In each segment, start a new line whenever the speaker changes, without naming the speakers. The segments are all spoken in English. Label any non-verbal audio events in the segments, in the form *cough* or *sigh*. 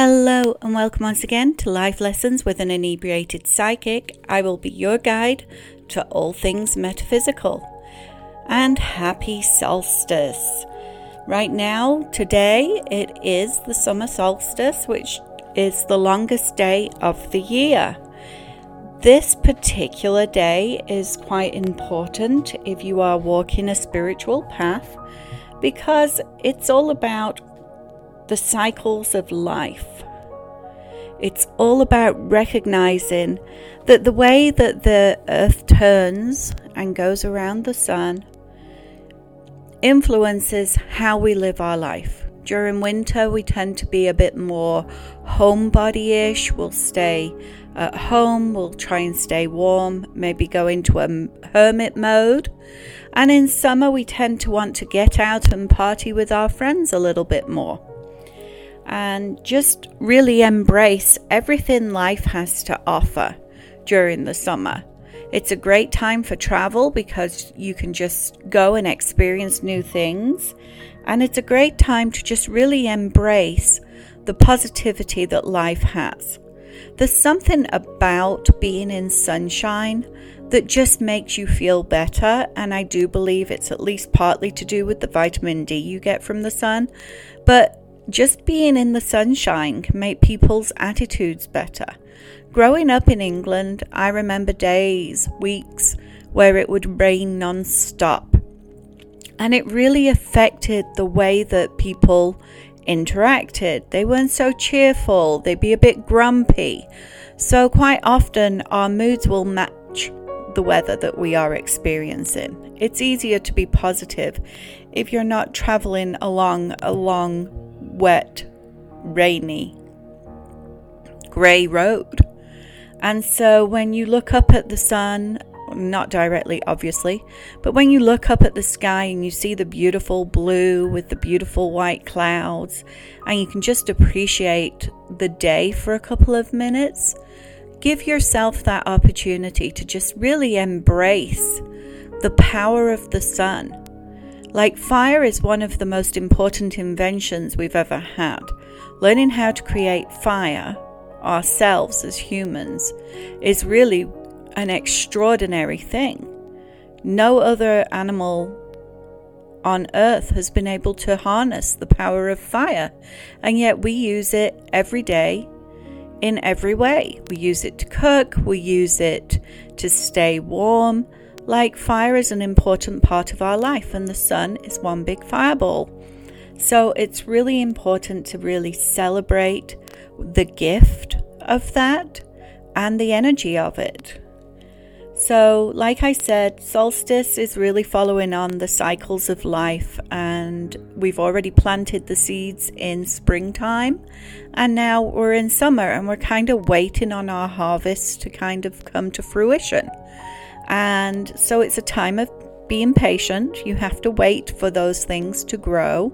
Hello, and welcome once again to Life Lessons with an Inebriated Psychic. I will be your guide to all things metaphysical. And happy solstice! Right now, today, it is the summer solstice, which is the longest day of the year. This particular day is quite important if you are walking a spiritual path because it's all about the cycles of life. It's all about recognizing that the way that the earth turns and goes around the sun influences how we live our life. During winter, we tend to be a bit more homebody ish. We'll stay at home, we'll try and stay warm, maybe go into a hermit mode. And in summer, we tend to want to get out and party with our friends a little bit more and just really embrace everything life has to offer during the summer. It's a great time for travel because you can just go and experience new things. And it's a great time to just really embrace the positivity that life has. There's something about being in sunshine that just makes you feel better. And I do believe it's at least partly to do with the vitamin D you get from the sun. But just being in the sunshine can make people's attitudes better. Growing up in England, I remember days, weeks, where it would rain non stop. And it really affected the way that people interacted. They weren't so cheerful, they'd be a bit grumpy. So, quite often, our moods will match the weather that we are experiencing. It's easier to be positive if you're not traveling along a long wet, rainy, grey road. And so when you look up at the sun, not directly, obviously, but when you look up at the sky and you see the beautiful blue with the beautiful white clouds, and you can just appreciate the day for a couple of minutes, give yourself that opportunity to just really embrace the power of the sun like fire is one of the most important inventions we've ever had. Learning how to create fire ourselves as humans is really an extraordinary thing. No other animal on earth has been able to harness the power of fire, and yet we use it every day in every way. We use it to cook, we use it to stay warm, like fire is an important part of our life, and the sun is one big fireball. So it's really important to really celebrate the gift of that and the energy of it. So, like I said, solstice is really following on the cycles of life, and we've already planted the seeds in springtime, and now we're in summer, and we're kind of waiting on our harvest to kind of come to fruition. And so it's a time of being patient. You have to wait for those things to grow.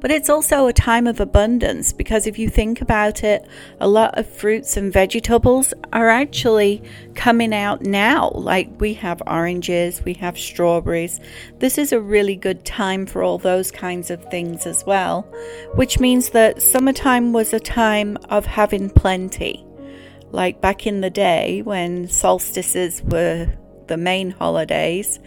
But it's also a time of abundance because if you think about it, a lot of fruits and vegetables are actually coming out now. Like we have oranges, we have strawberries. This is a really good time for all those kinds of things as well, which means that summertime was a time of having plenty. Like back in the day when solstices were the main holidays,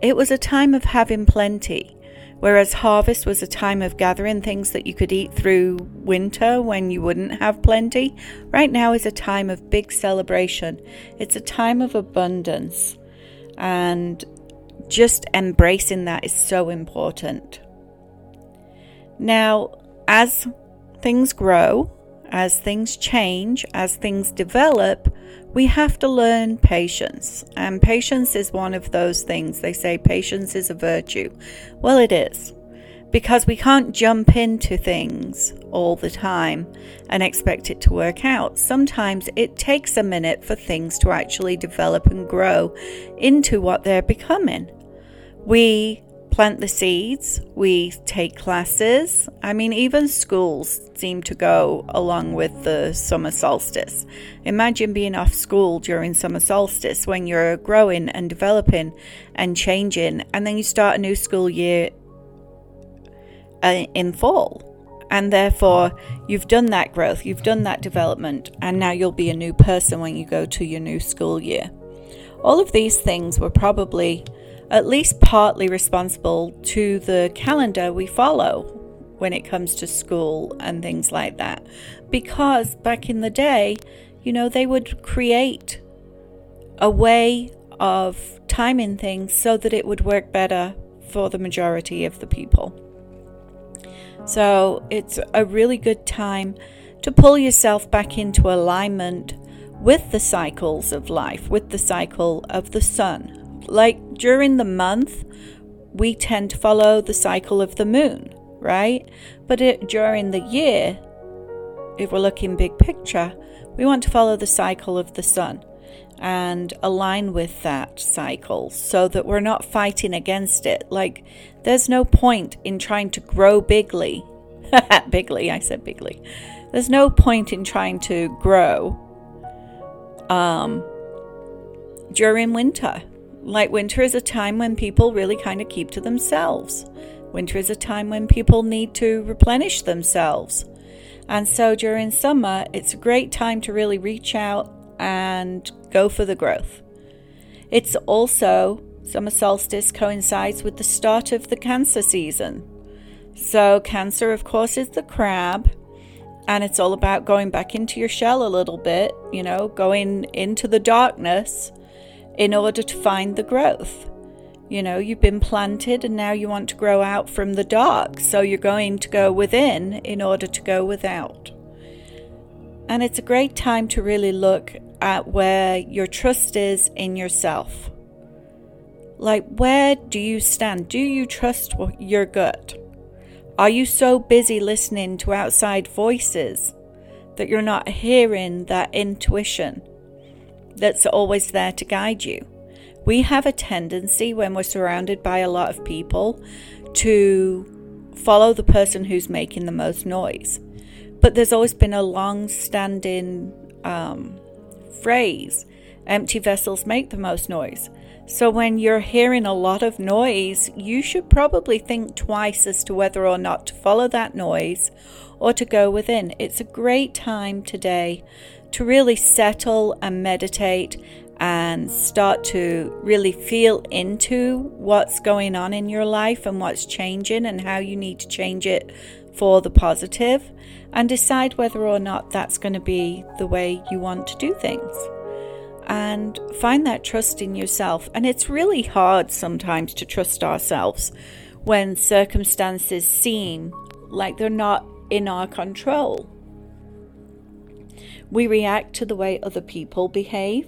it was a time of having plenty. Whereas harvest was a time of gathering things that you could eat through winter when you wouldn't have plenty, right now is a time of big celebration. It's a time of abundance. And just embracing that is so important. Now, as things grow, as things change, as things develop, we have to learn patience. And patience is one of those things. They say patience is a virtue. Well, it is. Because we can't jump into things all the time and expect it to work out. Sometimes it takes a minute for things to actually develop and grow into what they're becoming. We plant the seeds, we take classes. I mean, even schools seem to go along with the summer solstice. Imagine being off school during summer solstice when you're growing and developing and changing, and then you start a new school year uh, in fall. And therefore, you've done that growth, you've done that development, and now you'll be a new person when you go to your new school year. All of these things were probably at least partly responsible to the calendar we follow when it comes to school and things like that. Because back in the day, you know, they would create a way of timing things so that it would work better for the majority of the people. So it's a really good time to pull yourself back into alignment with the cycles of life, with the cycle of the sun. Like during the month, we tend to follow the cycle of the moon, right? But it, during the year, if we're looking big picture, we want to follow the cycle of the sun and align with that cycle so that we're not fighting against it. Like, there's no point in trying to grow bigly. *laughs* bigly, I said bigly. There's no point in trying to grow um, during winter. Like, winter is a time when people really kind of keep to themselves. Winter is a time when people need to replenish themselves. And so during summer, it's a great time to really reach out and go for the growth. It's also, summer solstice coincides with the start of the Cancer season. So, Cancer, of course, is the crab, and it's all about going back into your shell a little bit, you know, going into the darkness in order to find the growth. You know, you've been planted and now you want to grow out from the dark, so you're going to go within in order to go without. And it's a great time to really look at where your trust is in yourself. Like, where do you stand? Do you trust your gut? Are you so busy listening to outside voices that you're not hearing that intuition that's always there to guide you? We have a tendency when we're surrounded by a lot of people to follow the person who's making the most noise. But there's always been a long standing um, phrase empty vessels make the most noise. So, when you're hearing a lot of noise, you should probably think twice as to whether or not to follow that noise or to go within. It's a great time today to really settle and meditate and start to really feel into what's going on in your life and what's changing and how you need to change it for the positive and decide whether or not that's going to be the way you want to do things and find that trust in yourself. And it's really hard sometimes to trust ourselves when circumstances seem like they're not in our control. We react to the way other people behave,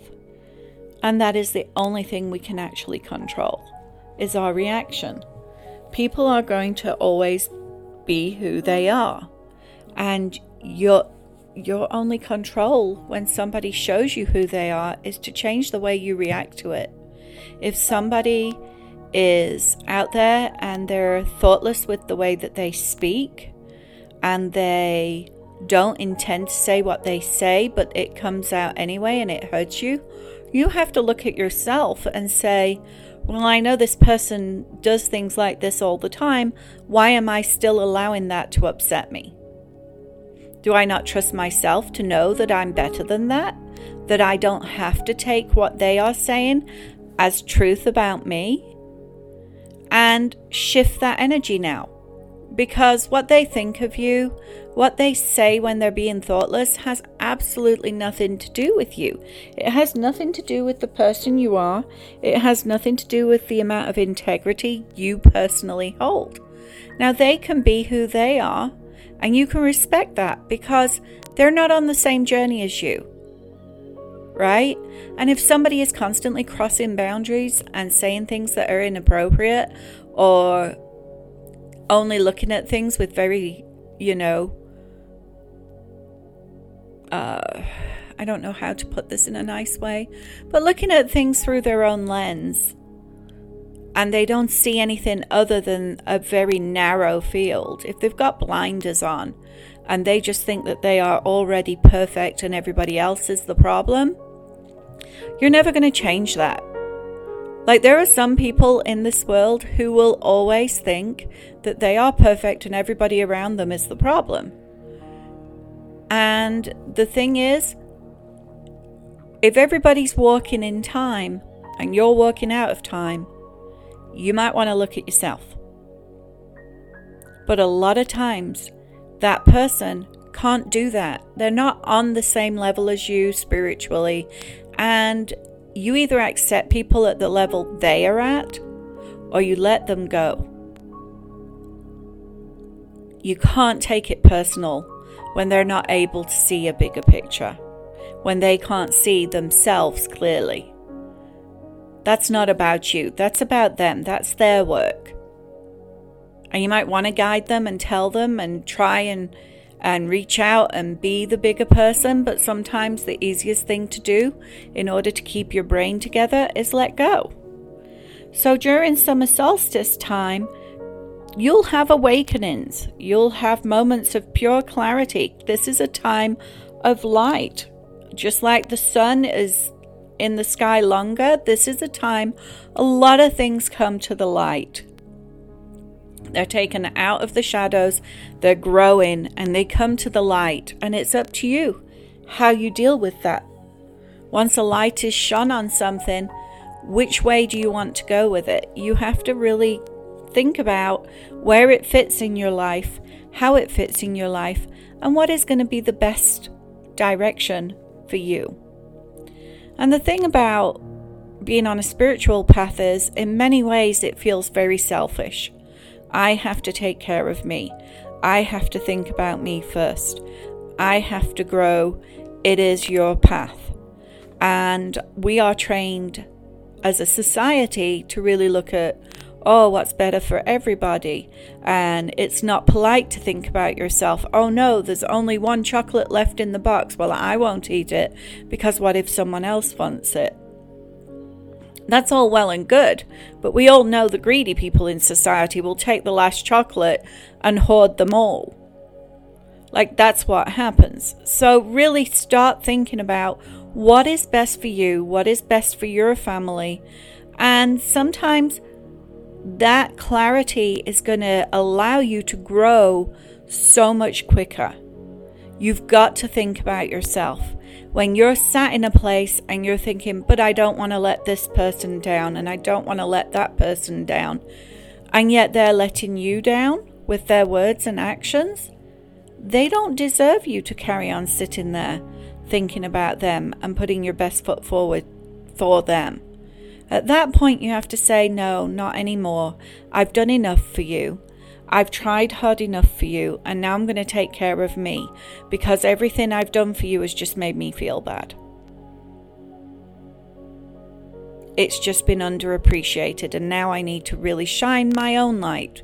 and that is the only thing we can actually control is our reaction. People are going to always be who they are, and you're your only control when somebody shows you who they are is to change the way you react to it. If somebody is out there and they're thoughtless with the way that they speak and they don't intend to say what they say, but it comes out anyway and it hurts you, you have to look at yourself and say, Well, I know this person does things like this all the time. Why am I still allowing that to upset me? Do I not trust myself to know that I'm better than that? That I don't have to take what they are saying as truth about me? And shift that energy now. Because what they think of you, what they say when they're being thoughtless, has absolutely nothing to do with you. It has nothing to do with the person you are. It has nothing to do with the amount of integrity you personally hold. Now, they can be who they are, and you can respect that because they're not on the same journey as you. Right? And if somebody is constantly crossing boundaries and saying things that are inappropriate or only looking at things with very, you know, uh, I don't know how to put this in a nice way, but looking at things through their own lens and they don't see anything other than a very narrow field, if they've got blinders on and they just think that they are already perfect and everybody else is the problem, you're never going to change that. Like, there are some people in this world who will always think that they are perfect and everybody around them is the problem. And the thing is, if everybody's walking in time and you're walking out of time, you might want to look at yourself. But a lot of times, that person can't do that. They're not on the same level as you spiritually. And you either accept people at the level they are at or you let them go. You can't take it personal when they're not able to see a bigger picture, when they can't see themselves clearly. That's not about you, that's about them, that's their work. And you might want to guide them and tell them and try and and reach out and be the bigger person, but sometimes the easiest thing to do in order to keep your brain together is let go. So during summer solstice time, you'll have awakenings, you'll have moments of pure clarity. This is a time of light. Just like the sun is in the sky longer, this is a time a lot of things come to the light. They're taken out of the shadows, they're growing, and they come to the light. And it's up to you how you deal with that. Once a light is shone on something, which way do you want to go with it? You have to really think about where it fits in your life, how it fits in your life, and what is going to be the best direction for you. And the thing about being on a spiritual path is, in many ways, it feels very selfish. I have to take care of me. I have to think about me first. I have to grow. It is your path. And we are trained as a society to really look at, oh, what's better for everybody. And it's not polite to think about yourself, oh no, there's only one chocolate left in the box. Well, I won't eat it because what if someone else wants it? That's all well and good, but we all know the greedy people in society will take the last chocolate and hoard them all. Like, that's what happens. So, really start thinking about what is best for you, what is best for your family. And sometimes that clarity is going to allow you to grow so much quicker. You've got to think about yourself when you're sat in a place and you're thinking, but I don't want to let this person down and I don't want to let that person down, and yet they're letting you down with their words and actions, they don't deserve you to carry on sitting there thinking about them and putting your best foot forward for them. At that point, you have to say, No, not anymore. I've done enough for you. I've tried hard enough for you, and now I'm going to take care of me because everything I've done for you has just made me feel bad. It's just been underappreciated, and now I need to really shine my own light.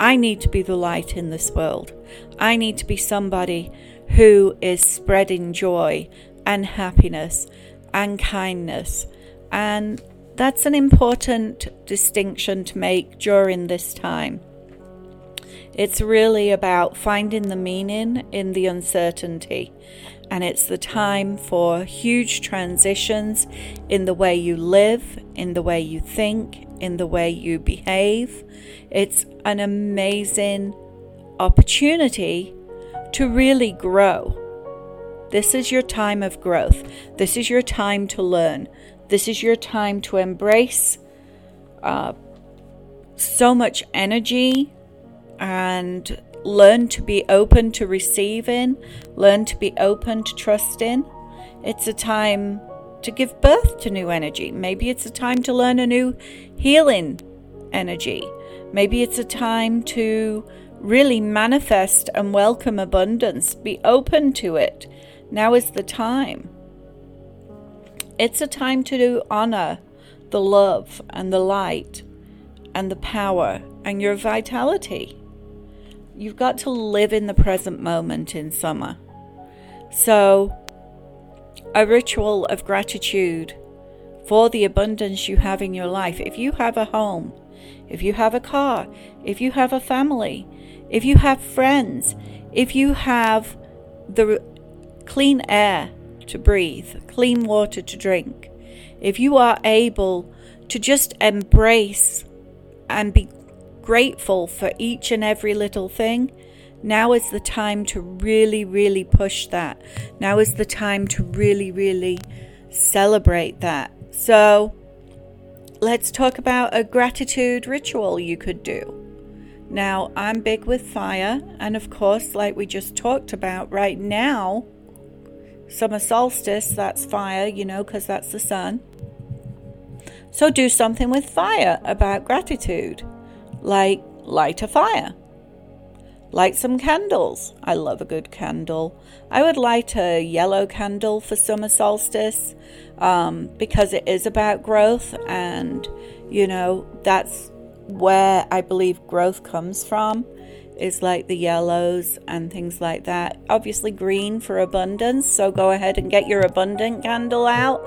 I need to be the light in this world. I need to be somebody who is spreading joy and happiness and kindness. And that's an important distinction to make during this time. It's really about finding the meaning in the uncertainty. And it's the time for huge transitions in the way you live, in the way you think, in the way you behave. It's an amazing opportunity to really grow. This is your time of growth. This is your time to learn. This is your time to embrace uh, so much energy and learn to be open to receiving, learn to be open to trusting. It's a time to give birth to new energy. Maybe it's a time to learn a new healing energy. Maybe it's a time to really manifest and welcome abundance. Be open to it. Now is the time. It's a time to do honor the love and the light and the power and your vitality. You've got to live in the present moment in summer. So, a ritual of gratitude for the abundance you have in your life. If you have a home, if you have a car, if you have a family, if you have friends, if you have the clean air to breathe, clean water to drink, if you are able to just embrace and be grateful for each and every little thing, now is the time to really, really push that. Now is the time to really, really celebrate that. So, let's talk about a gratitude ritual you could do. Now, I'm big with fire, and of course, like we just talked about, right now, summer solstice, that's fire, you know, because that's the sun. So do something with fire about gratitude, like light a fire. Light some candles. I love a good candle. I would light a yellow candle for summer solstice um, because it is about growth, and you know, that's where I believe growth comes from is like the yellows and things like that. Obviously, green for abundance, so go ahead and get your abundant candle out.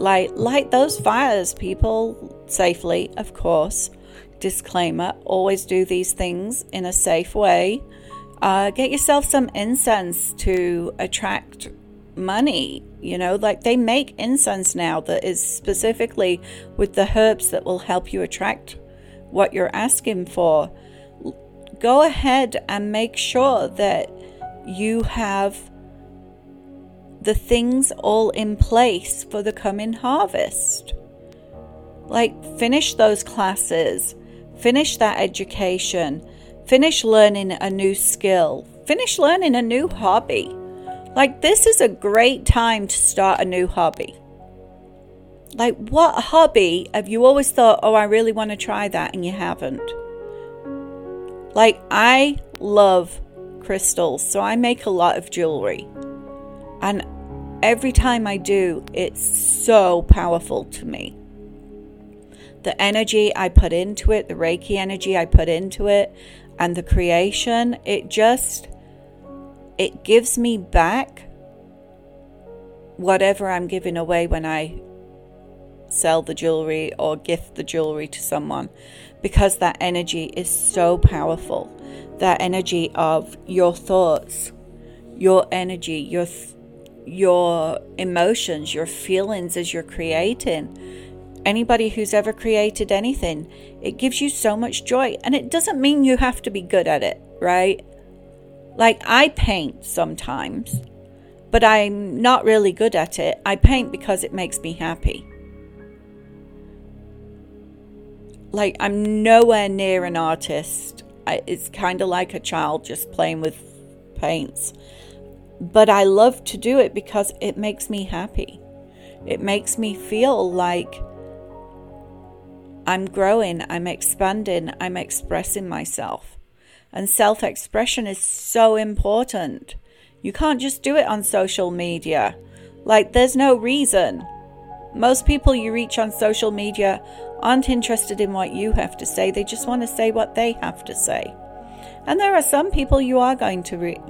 Light, light those fires, people, safely, of course. Disclaimer always do these things in a safe way. Uh, get yourself some incense to attract money. You know, like they make incense now that is specifically with the herbs that will help you attract what you're asking for. Go ahead and make sure that you have the things all in place for the coming harvest. Like, finish those classes Finish that education. Finish learning a new skill. Finish learning a new hobby. Like, this is a great time to start a new hobby. Like, what hobby have you always thought, oh, I really want to try that, and you haven't? Like, I love crystals, so I make a lot of jewelry. And every time I do, it's so powerful to me the energy I put into it, the Reiki energy I put into it, and the creation, it just it gives me back whatever I'm giving away when I sell the jewelry or gift the jewelry to someone because that energy is so powerful. That energy of your thoughts, your energy, your your emotions, your feelings as you're creating anybody who's ever created anything. It gives you so much joy. And it doesn't mean you have to be good at it, right? Like I paint sometimes, but I'm not really good at it. I paint because it makes me happy. Like I'm nowhere near an artist. I, it's kind of like a child just playing with paints. But I love to do it because it makes me happy. It makes me feel like I'm growing, I'm expanding, I'm expressing myself. And self expression is so important. You can't just do it on social media. Like, there's no reason. Most people you reach on social media aren't interested in what you have to say, they just want to say what they have to say. And there are some people you are going to re-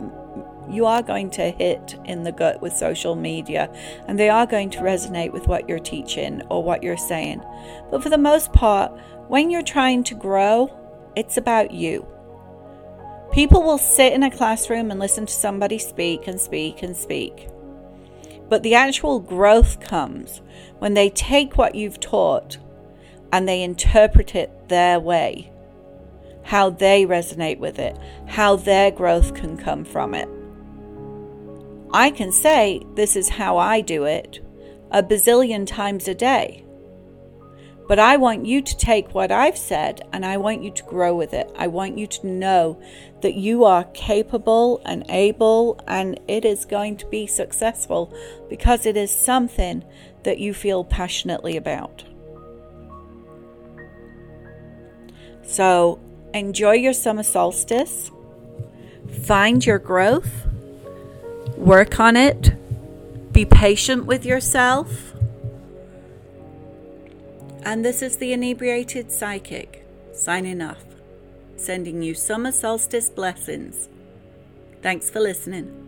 you are going to hit in the gut with social media and they are going to resonate with what you're teaching or what you're saying. But for the most part, when you're trying to grow, it's about you. People will sit in a classroom and listen to somebody speak and speak and speak. But the actual growth comes when they take what you've taught and they interpret it their way, how they resonate with it, how their growth can come from it. I can say, This is how I do it, a bazillion times a day. But I want you to take what I've said and I want you to grow with it. I want you to know that you are capable and able and it is going to be successful because it is something that you feel passionately about. So enjoy your summer solstice, find your growth Work on it. Be patient with yourself. And this is the Inebriated Psychic signing off, sending you summer solstice blessings. Thanks for listening.